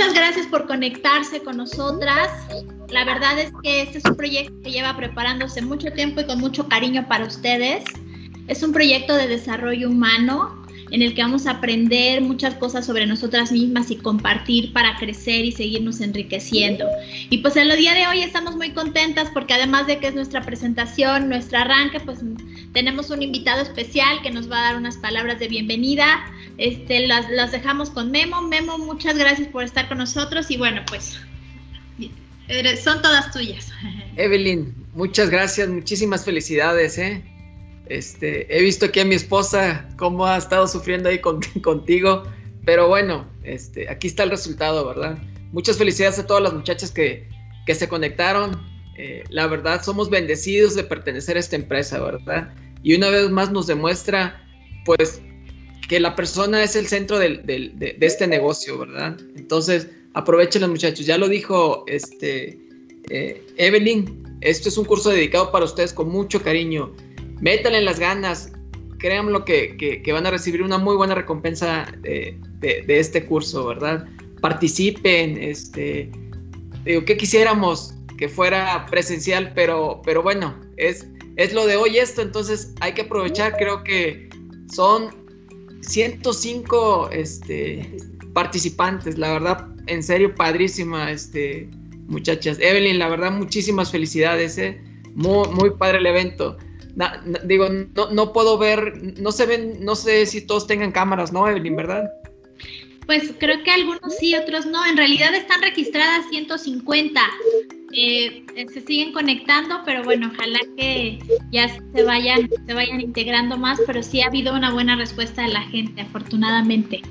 muchas gracias por conectarse con nosotras. La verdad es que este es un proyecto que lleva preparándose mucho tiempo y con mucho cariño para ustedes. Es un proyecto de desarrollo humano en el que vamos a aprender muchas cosas sobre nosotras mismas y compartir para crecer y seguirnos enriqueciendo. Y pues en el día de hoy estamos muy contentas porque además de que es nuestra presentación, nuestro arranque, pues tenemos un invitado especial que nos va a dar unas palabras de bienvenida. Este, las, las dejamos con Memo. Memo, muchas gracias por estar con nosotros y bueno, pues son todas tuyas. Evelyn, muchas gracias, muchísimas felicidades, ¿eh? Este, he visto aquí a mi esposa cómo ha estado sufriendo ahí contigo, pero bueno, este, aquí está el resultado, ¿verdad? Muchas felicidades a todas las muchachas que, que se conectaron. Eh, la verdad, somos bendecidos de pertenecer a esta empresa, ¿verdad? Y una vez más nos demuestra, pues, que la persona es el centro del, del, de, de, este negocio, ¿verdad? Entonces, aprovechen los muchachos. Ya lo dijo este, eh, Evelyn, esto es un curso dedicado para ustedes con mucho cariño métanle las ganas, créanlo que, que, van a recibir una muy buena recompensa de, este curso, ¿verdad? Participen, este, digo, que quisiéramos que fuera presencial, pero, pero bueno, es, es lo de hoy esto, entonces hay que aprovechar, creo que son 105 este, participantes, la verdad, en serio, padrísima, este, muchachas. Evelyn, la verdad, muchísimas felicidades, ¿eh? muy, muy padre el evento digo, no, no puedo ver, no se ven, no sé si todos tengan cámaras, ¿no, Evelyn, verdad? Pues creo que algunos sí, otros no. En realidad están registradas 150. Eh, se siguen conectando, pero bueno, ojalá que ya se vayan, se vayan integrando más, pero sí ha habido una buena respuesta de la gente, afortunadamente.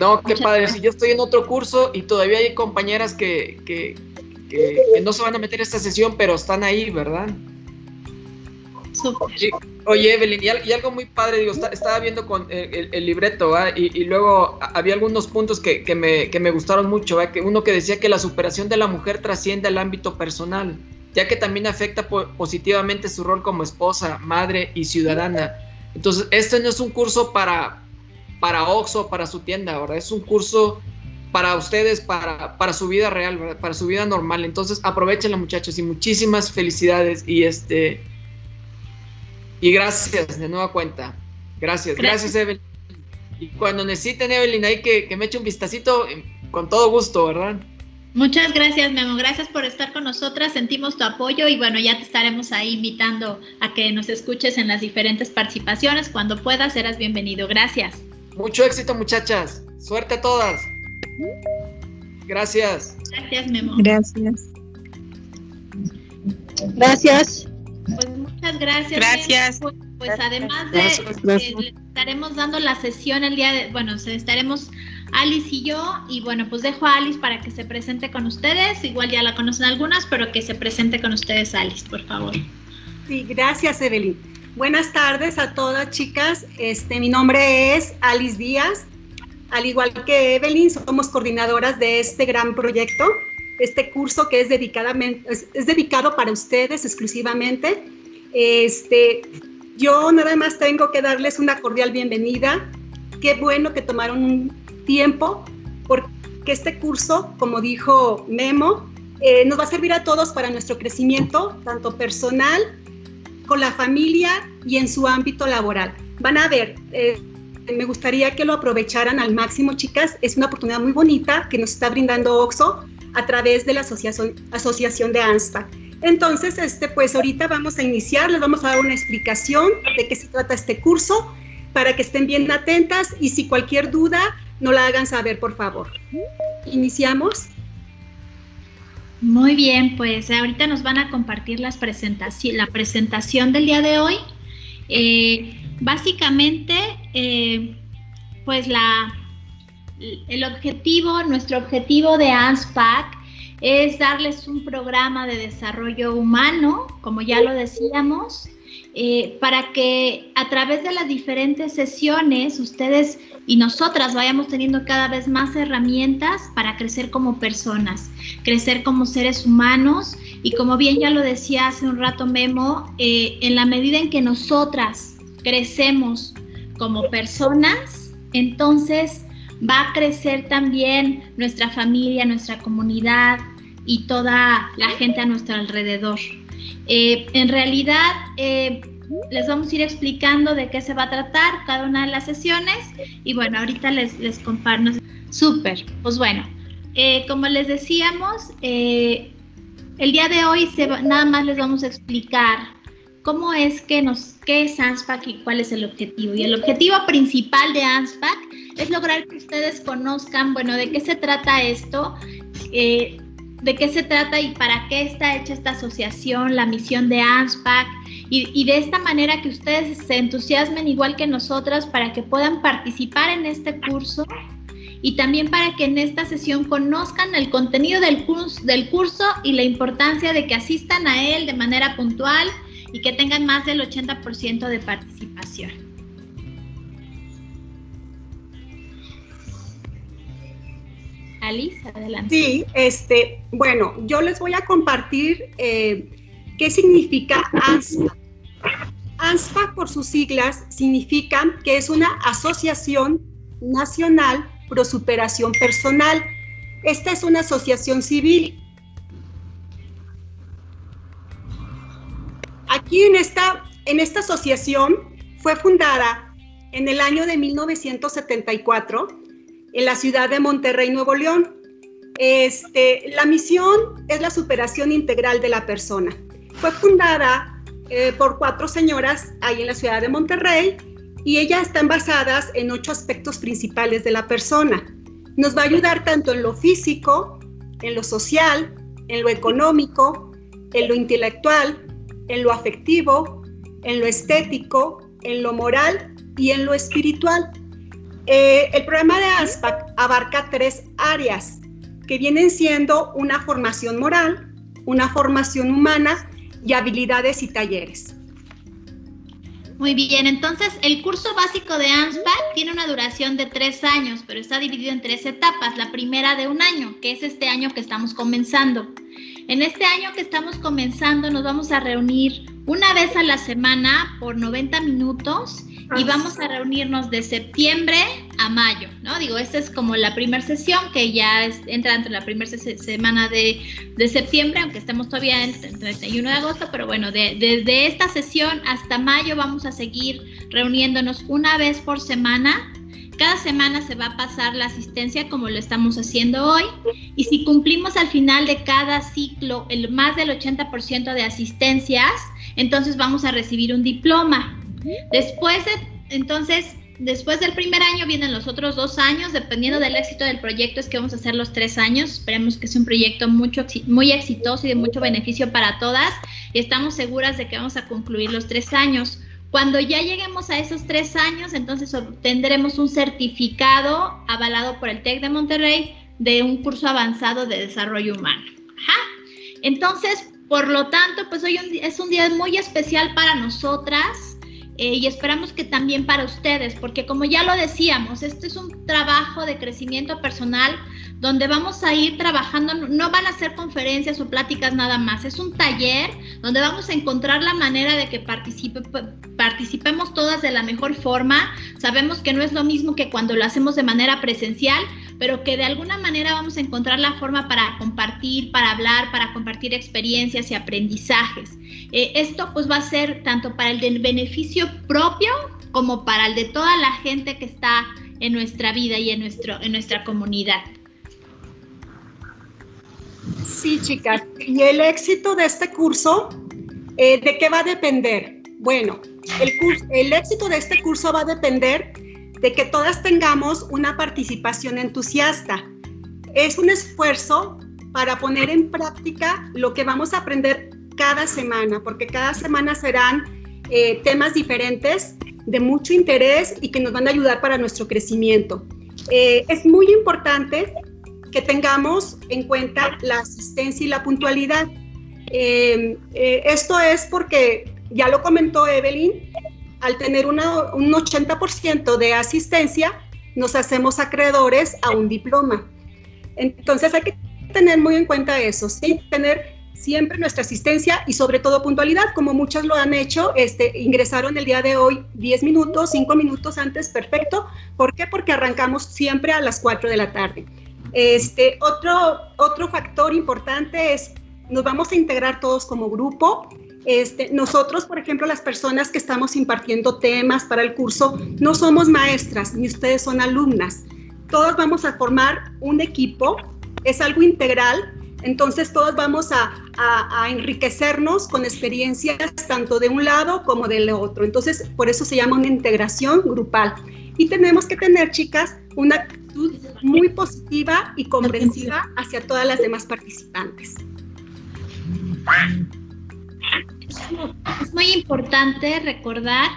No, qué padre. Si yo estoy en otro curso y todavía hay compañeras que, que, que, que no se van a meter a esta sesión, pero están ahí, ¿verdad? Oye, Evelyn, y, algo muy padre, digo, estaba viendo con el, libreto, y, luego había algunos puntos que, me, gustaron mucho, que uno que decía que la superación de la mujer trasciende al ámbito personal, ya que también afecta positivamente su rol como esposa, madre y ciudadana. Entonces, este no es un curso para, para Oxxo, para su tienda, ¿verdad? Es un curso para ustedes, para, su vida real, para su vida normal. Entonces, aprovechenlo, muchachos, y muchísimas felicidades. Y este y gracias de nueva cuenta. Gracias, gracias, Evelyn. Y cuando necesiten, Evelyn, ahí que, que me eche un vistacito, eh, con todo gusto, ¿verdad? Muchas gracias, Memo. Gracias por estar con nosotras. Sentimos tu apoyo y bueno, ya te estaremos ahí invitando a que nos escuches en las diferentes participaciones. Cuando puedas, serás bienvenido. Gracias. Mucho éxito, muchachas. Suerte a todas. Gracias. Gracias, Memo. Gracias. Gracias. Pues muchas gracias. Gracias. Pues, pues además de estaremos dando la sesión el día de, bueno, estaremos Alice y yo, y bueno, pues dejo a Alice para que se presente con ustedes, igual ya la conocen algunas, pero que se presente con ustedes Alice, por favor. Sí, gracias Evelyn. Buenas tardes a todas chicas, este, mi nombre es Alice Díaz, al igual que Evelyn, somos coordinadoras de este gran proyecto este curso que es, dedicadamente, es, dedicado para ustedes exclusivamente. Este, yo nada más tengo que darles una cordial bienvenida. Qué bueno que tomaron un tiempo porque este curso, como dijo Memo, eh, nos va a servir a todos para nuestro crecimiento, tanto personal, con la familia y en su ámbito laboral. Van a ver, eh, me gustaría que lo aprovecharan al máximo, chicas. Es una oportunidad muy bonita que nos está brindando OXO a través de la asociación, de ANSPA. Entonces, este, pues ahorita vamos a iniciar, les vamos a dar una explicación de qué se trata este curso para que estén bien atentas y si cualquier duda, no la hagan saber, por favor. Iniciamos. Muy bien, pues ahorita nos van a compartir las la presentación del día de hoy. Eh, básicamente, eh, pues la, el objetivo, nuestro objetivo de ANSPAC es darles un programa de desarrollo humano, como ya lo decíamos, eh, para que a través de las diferentes sesiones ustedes y nosotras vayamos teniendo cada vez más herramientas para crecer como personas, crecer como seres humanos. Y como bien ya lo decía hace un rato Memo, eh, en la medida en que nosotras crecemos como personas, entonces va a crecer también nuestra familia, nuestra comunidad y toda la gente a nuestro alrededor. Eh, en realidad, eh, les vamos a ir explicando de qué se va a tratar cada una de las sesiones y bueno, ahorita les, les comparto. Súper, pues bueno, eh, como les decíamos, el día de hoy se nada más les vamos a explicar cómo es que nos, qué es ANSPAC y cuál es el objetivo. Y el objetivo principal de ANSPAC es lograr que ustedes conozcan, bueno, de qué se trata esto, eh, de qué se trata y para qué está hecha esta asociación, la misión de ANSPAC, y, de esta manera que ustedes se entusiasmen igual que nosotras para que puedan participar en este curso y también para que en esta sesión conozcan el contenido del curso, del curso y la importancia de que asistan a él de manera puntual y que tengan más del 80% de participación. Alice, adelante. Sí, este, bueno, yo les voy a compartir eh, qué significa ANSPA. ANSPA, por sus siglas, significa que es una asociación nacional pro superación personal. Esta es una asociación civil. Aquí en esta, en esta asociación fue fundada en el año de 1974 en la ciudad de Monterrey, Nuevo León. Este, la misión es la superación integral de la persona. Fue fundada eh, por cuatro señoras ahí en la ciudad de Monterrey y ellas están basadas en ocho aspectos principales de la persona. Nos va a ayudar tanto en lo físico, en lo social, en lo económico, en lo intelectual, en lo afectivo, en lo estético, en lo moral y en lo espiritual. Eh, el programa de ASPAC abarca tres áreas que vienen siendo una formación moral, una formación humana y habilidades y talleres. Muy bien, entonces el curso básico de ANSPAC tiene una duración de tres años, pero está dividido en tres etapas. La primera de un año, que es este año que estamos comenzando. En este año que estamos comenzando nos vamos a reunir una vez a la semana por 90 minutos y vamos a reunirnos de septiembre a mayo, ¿no? Digo, esta es como la primera sesión que ya entra entre la primera semana de, septiembre, aunque estemos todavía en el 31 de agosto, pero bueno, desde esta sesión hasta mayo vamos a seguir reuniéndonos una vez por semana. Cada semana se va a pasar la asistencia como lo estamos haciendo hoy y si cumplimos al final de cada ciclo el más del 80% de asistencias, entonces vamos a recibir un diploma. Después de, entonces, después del primer año vienen los otros dos años, dependiendo del éxito del proyecto es que vamos a hacer los tres años. Esperemos que sea un proyecto muy exitoso y de mucho beneficio para todas y estamos seguras de que vamos a concluir los tres años. Cuando ya lleguemos a esos tres años, entonces obtendremos un certificado avalado por el TEC de Monterrey de un curso avanzado de desarrollo humano. Entonces, por lo tanto, pues hoy es un día muy especial para nosotras eh, y esperamos que también para ustedes, porque como ya lo decíamos, este es un trabajo de crecimiento personal donde vamos a ir trabajando, no van a ser conferencias o pláticas nada más, es un taller donde vamos a encontrar la manera de que participe, participemos todas de la mejor forma. Sabemos que no es lo mismo que cuando lo hacemos de manera presencial, pero que de alguna manera vamos a encontrar la forma para compartir, para hablar, para compartir experiencias y aprendizajes. Eh, esto pues va a ser tanto para el beneficio propio como para el de toda la gente que está en nuestra vida y en, nuestro, en nuestra comunidad. Sí, chicas. ¿Y el éxito de este curso, eh, de qué va a depender? Bueno, el éxito de este curso va a depender de que todas tengamos una participación entusiasta. Es un esfuerzo para poner en práctica lo que vamos a aprender cada semana, porque cada semana serán eh, temas diferentes de mucho interés y que nos van a ayudar para nuestro crecimiento. Eh, es muy importante que tengamos en cuenta la asistencia y la puntualidad. Eh, esto es porque, ya lo comentó Evelyn, al tener un 80% de asistencia, nos hacemos acreedores a un diploma. Entonces hay que tener muy en cuenta eso, ¿sí? Tener siempre nuestra asistencia y sobre todo puntualidad, como muchos lo han hecho, este, ingresaron el día de hoy 10 minutos, 5 minutos antes, perfecto. ¿Por qué? Porque arrancamos siempre a las 4 de la tarde. Este, otro, otro factor importante es, nos vamos a integrar todos como grupo. Este, nosotros, por ejemplo, las personas que estamos impartiendo temas para el curso, no somos maestras, ni ustedes son alumnas. Todos vamos a formar un equipo, es algo integral entonces todos vamos a, enriquecernos con experiencias tanto de un lado como del otro. Entonces por eso se llama una integración grupal. Y tenemos que tener, chicas, una actitud muy positiva y comprensiva hacia todas las demás participantes. Es muy importante recordar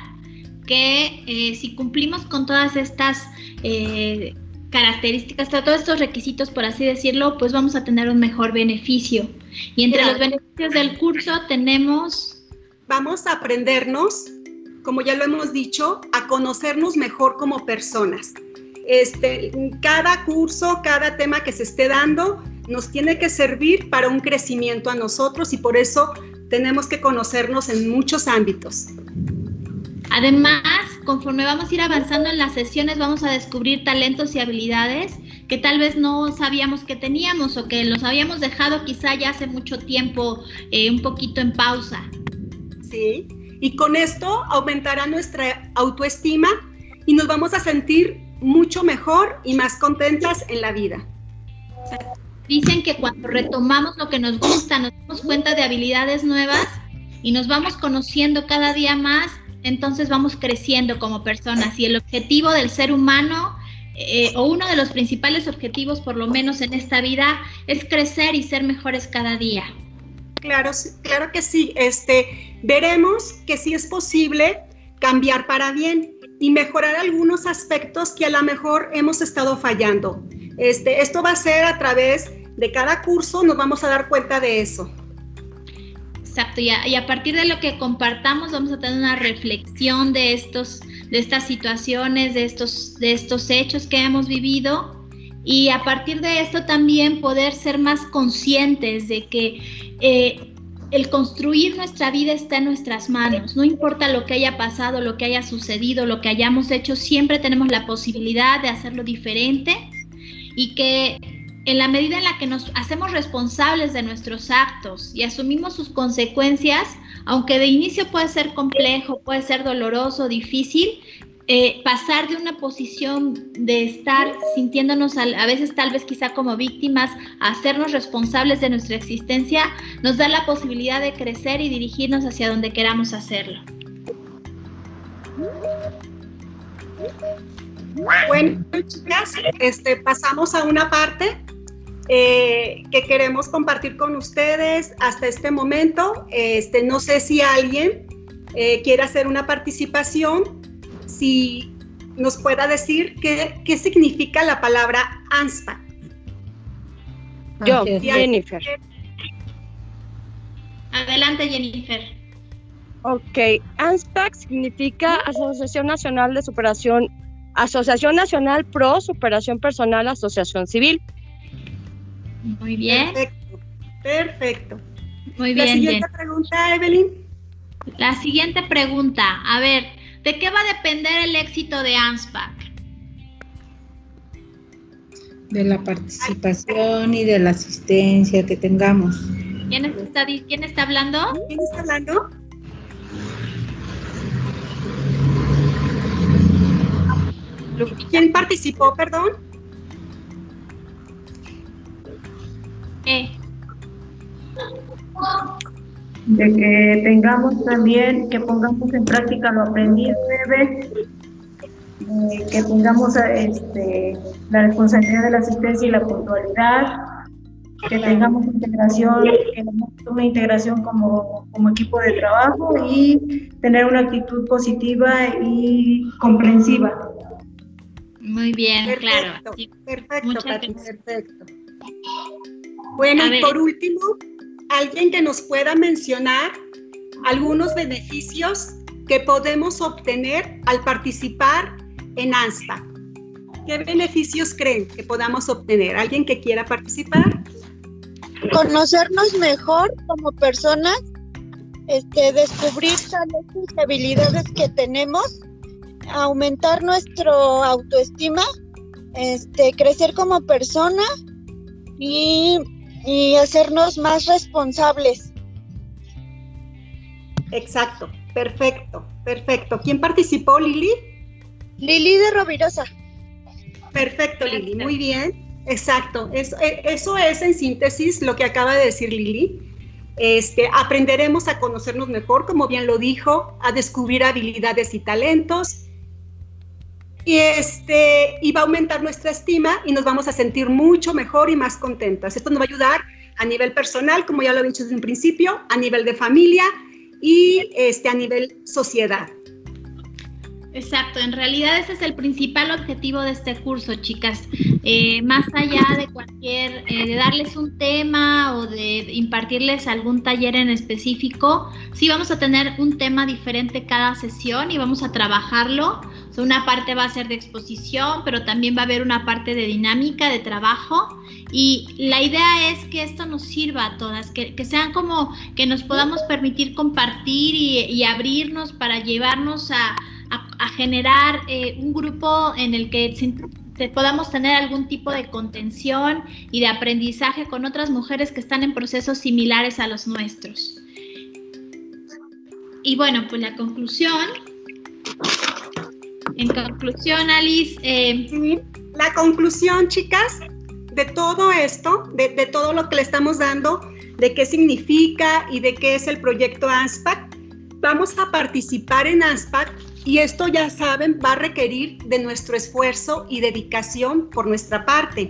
que eh, si cumplimos con todas estas eh, características, todos estos requisitos, por así decirlo, pues vamos a tener un mejor beneficio. Y entre los beneficios del curso tenemos... Vamos a aprendernos, como ya lo hemos dicho, a conocernos mejor como personas. Este, cada curso, cada tema que se esté dando, nos tiene que servir para un crecimiento a nosotros y por eso tenemos que conocernos en muchos ámbitos. Además, conforme vamos a ir avanzando en las sesiones, vamos a descubrir talentos y habilidades que tal vez no sabíamos que teníamos o que los habíamos dejado quizá ya hace mucho tiempo eh, un poquito en pausa. Sí, y con esto aumentará nuestra autoestima y nos vamos a sentir mucho mejor y más contentas en la vida. Dicen que cuando retomamos lo que nos gusta, nos damos cuenta de habilidades nuevas y nos vamos conociendo cada día más entonces vamos creciendo como personas y el objetivo del ser humano eh, o uno de los principales objetivos por lo menos en esta vida es crecer y ser mejores cada día. Claro, claro que sí. Este, veremos que sí es posible cambiar para bien y mejorar algunos aspectos que a lo mejor hemos estado fallando. Este, esto va a ser a través de cada curso, nos vamos a dar cuenta de eso. Exacto, y a, partir de lo que compartamos vamos a tener una reflexión de estos, de estas situaciones, de estos, de estos hechos que hemos vivido y a partir de esto también poder ser más conscientes de que eh, el construir nuestra vida está en nuestras manos. No importa lo que haya pasado, lo que haya sucedido, lo que hayamos hecho, siempre tenemos la posibilidad de hacerlo diferente y que en la medida en la que nos hacemos responsables de nuestros actos y asumimos sus consecuencias, aunque de inicio puede ser complejo, puede ser doloroso, difícil, eh, pasar de una posición de estar sintiéndonos a, a, veces tal vez quizá como víctimas a hacernos responsables de nuestra existencia, nos da la posibilidad de crecer y dirigirnos hacia donde queramos hacerlo. Bueno, chicas, este, pasamos a una parte eh, que queremos compartir con ustedes hasta este momento. Este, no sé si alguien eh, quiere hacer una participación, si nos pueda decir qué, qué significa la palabra ANSPA. Yo, Jennifer. Adelante, Jennifer. Ok, ANSPAC significa Asociación Nacional de Superación, Asociación Nacional Pro Superación Personal, Asociación Civil. Muy bien. Perfecto. Perfecto. Muy bien. La siguiente pregunta, Evelyn. La siguiente pregunta. A ver, ¿de qué va a depender el éxito de ANSPAC? De la participación y de la asistencia que tengamos. ¿Quién está, quién está hablando? ¿Quién está hablando? ¿Quién participó, perdón? De que tengamos también, que pongamos en práctica lo aprendido, eh, que tengamos este, la responsabilidad de la asistencia y la puntualidad, que tengamos integración, que una integración como, como equipo de trabajo y tener una actitud positiva y comprensiva. Muy bien, claro. Perfecto, perfecto. Bueno, y por último, alguien que nos pueda mencionar algunos beneficios que podemos obtener al participar en ANSPA. ¿Qué beneficios creen que podamos obtener? ¿Alguien que quiera participar? conocernos mejor como personas, este, descubrir talentos y habilidades que tenemos, aumentar nuestro autoestima, este, crecer como persona y, y hacernos más responsables. Exacto, perfecto, perfecto. ¿Quién participó, Lili? Lili de Rovirosa. Perfecto, Lili, muy bien. Exacto, eso, e, eso es en síntesis lo que acaba de decir Lili. Este, aprenderemos a conocernos mejor, como bien lo dijo, a descubrir habilidades y talentos. Y, este, y va a aumentar nuestra estima y nos vamos a sentir mucho mejor y más contentas. Esto nos va a ayudar a nivel personal, como ya lo he dicho desde un principio, a nivel de familia y este, a nivel sociedad. Exacto, en realidad ese es el principal objetivo de este curso, chicas. Eh, más allá de cualquier, eh, de darles un tema o de impartirles algún taller en específico, sí vamos a tener un tema diferente cada sesión y vamos a trabajarlo. Una parte va a ser de exposición, pero también va a haber una parte de dinámica, de trabajo. Y la idea es que esto nos sirva a todas, que, sean como que nos podamos permitir compartir y abrirnos para llevarnos a a, generar eh, un grupo en el que podamos tener algún tipo de contención y de aprendizaje con otras mujeres que están en procesos similares a los nuestros. Y bueno, pues la conclusión. En conclusión, Alice. Eh, la conclusión, chicas, de todo esto, de, de, todo lo que le estamos dando, de qué significa y de qué es el proyecto ASPAC, vamos a participar en ASPAC y esto ya saben, va a requerir de nuestro esfuerzo y dedicación por nuestra parte.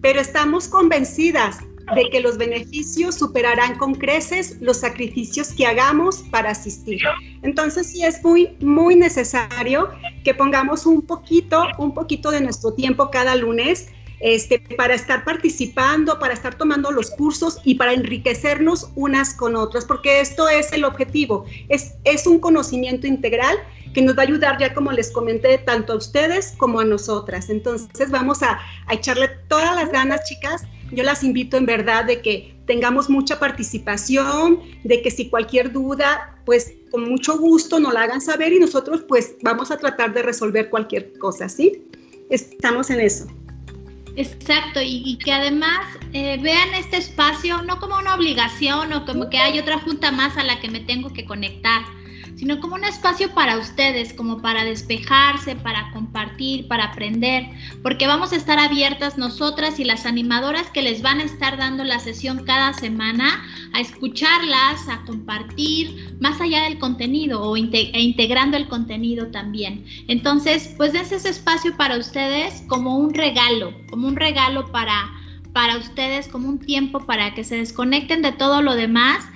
Pero estamos convencidas de que los beneficios superarán con creces los sacrificios que hagamos para asistir. Entonces sí es muy, muy necesario que pongamos un poquito, un poquito de nuestro tiempo cada lunes este, para estar participando, para estar tomando los cursos y para enriquecernos unas con otras, porque esto es el objetivo, es, es un conocimiento integral que nos va a ayudar ya como les comenté tanto a ustedes como a nosotras. Entonces vamos a, echarle todas las ganas, chicas. Yo las invito en verdad de que tengamos mucha participación, de que si cualquier duda, pues con mucho gusto nos la hagan saber y nosotros pues vamos a tratar de resolver cualquier cosa, ¿sí? Estamos en eso. Exacto, y, que además eh, vean este espacio no como una obligación o como que hay otra junta más a la que me tengo que conectar sino como un espacio para ustedes, como para despejarse, para compartir, para aprender, porque vamos a estar abiertas nosotras y las animadoras que les van a estar dando la sesión cada semana a escucharlas, a compartir, más allá del contenido o e integrando el contenido también. Entonces, pues dense ese espacio para ustedes como un regalo, como un regalo para para ustedes como un tiempo para que se desconecten de todo lo demás